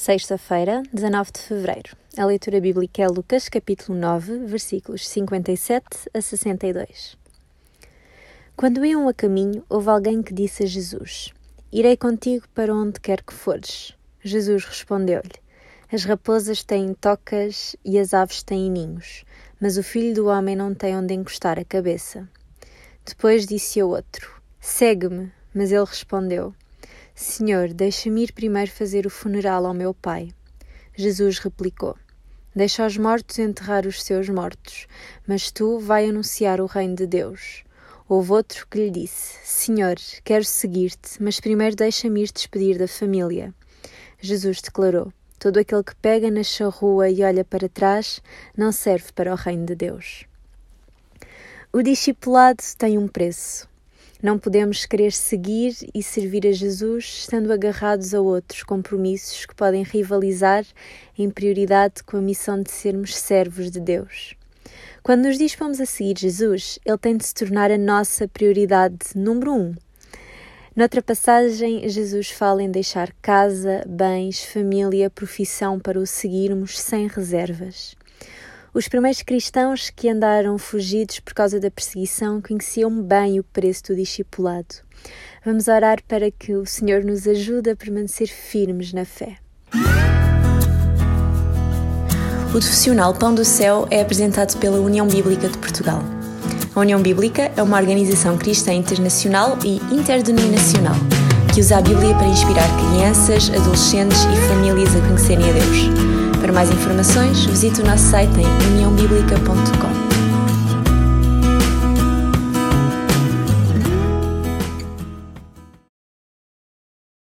Sexta-feira, 19 de fevereiro. A leitura bíblica é Lucas, capítulo 9, versículos 57 a 62. Quando iam a caminho, houve alguém que disse a Jesus: Irei contigo para onde quer que fores. Jesus respondeu-lhe: As raposas têm tocas e as aves têm ninhos, mas o filho do homem não tem onde encostar a cabeça. Depois disse a outro: Segue-me. Mas ele respondeu: Senhor, deixa-me ir primeiro fazer o funeral ao meu pai. Jesus replicou: Deixa os mortos enterrar os seus mortos, mas tu vai anunciar o reino de Deus. Houve outro que lhe disse: Senhor, quero seguir-te, mas primeiro deixa-me ir despedir da família. Jesus declarou: Todo aquele que pega na charrua e olha para trás não serve para o reino de Deus. O discipulado tem um preço. Não podemos querer seguir e servir a Jesus estando agarrados a outros compromissos que podem rivalizar em prioridade com a missão de sermos servos de Deus. Quando nos dispomos a seguir Jesus, Ele tem de se tornar a nossa prioridade número um. Noutra passagem, Jesus fala em deixar casa, bens, família, profissão para o seguirmos sem reservas. Os primeiros cristãos que andaram fugidos por causa da perseguição conheciam bem o preço do discipulado. Vamos orar para que o Senhor nos ajude a permanecer firmes na fé. O profissional Pão do Céu é apresentado pela União Bíblica de Portugal. A União Bíblica é uma organização cristã internacional e interdenominacional que usa a Bíblia para inspirar crianças, adolescentes e famílias a conhecerem a Deus. Para mais informações, visite o nosso site em uniãobíblica.com.